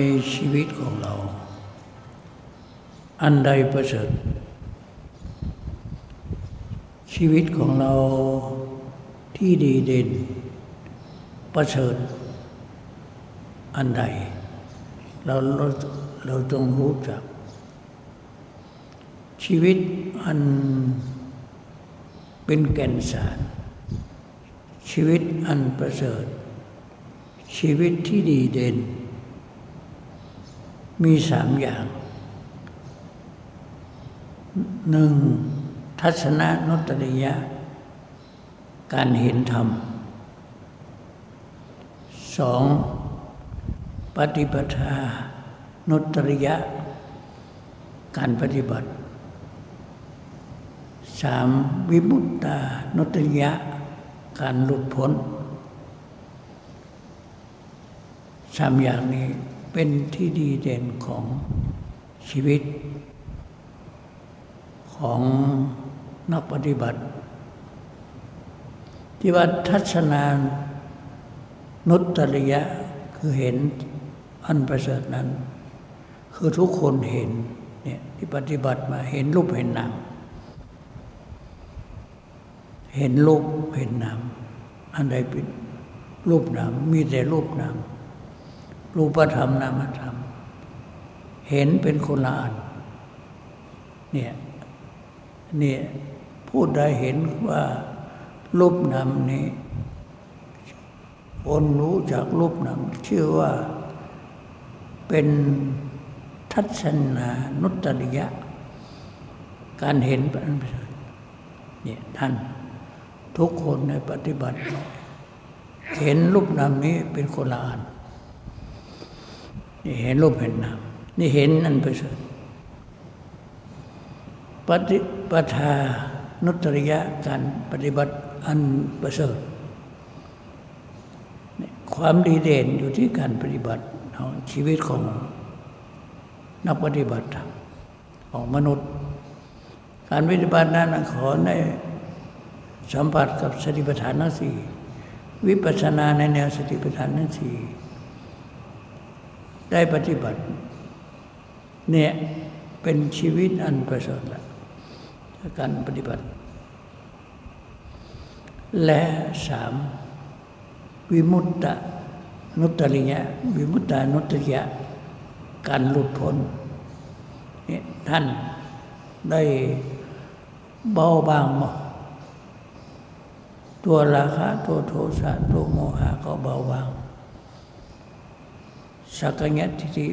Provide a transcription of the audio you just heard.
ในชีวิตของเรา อันใดประเสริฐชีวิตของเราที่ดีเด่น ประเสริฐอันใด เราเราเราต้องรู้จัก ชีวิตอันเป็นแก่นสาร ชีวิตอันประเสริฐ ชีวิตที่ดีเด่น มีสามอย่างหนึ่งทัศนนุตริยะ การเห็นธรรมสองปฏิปทานุตริยะ การปฏิบัติสามวิมุตตานุตริยะ การหลุดพ้นสามอย่างนี้ เป็นที่ดีเด่นของชีวิต ของนักปฏิบัติ ที่ว่าทัศนานุตริยะคือเห็นอันประเสริฐนั้น คือทุกคนเห็นเนี่ยที่ปฏิบัติมาเห็นรูปเห็นนามเห็นรูปเห็นนามอันใดเป็นรูปนามมีแต่รูปนาม รูปธรรมนามธรรม เห็นเป็นคนละอันเนี่ยเนี่ยพูดได้เห็นว่ารูปนามนี้คนรู้จากรูปนามชื่อว่าเป็นทัศนานุตริยะ การเห็นเป็นเนี่ยท่านทุกคนในปฏิบัติ เห็นรูปนามนี้เป็นคนละอัน นี่เห็นรูปเห็นนามนี่เห็นอันประเสริฐปฏิปทานุตริยะการปฏิบัติอันประเสริฐความดีเด่นอยู่ที่การปฏิบัติของชีวิตของนักปฏิบัติของมนุษย์ การปฏิบัตินั้นขอได้สัมผัสกับสติปัฏฐานทั้งสี่วิปัสสนาในแนวสติปัฏฐานทั้งสี่ ได้ปฏิบัติ เนี่ยเป็นชีวิตอันประเสริฐละการปฏิบัติ และสามวิมุตตะนุตริยะวิมุตตานุตริยะการหลุดพ้นนี่ท่านได้เบาบางหมดตัวราคะตัวโทสะตัวโมหะก็เบาบาง สักยะทิฏฐิ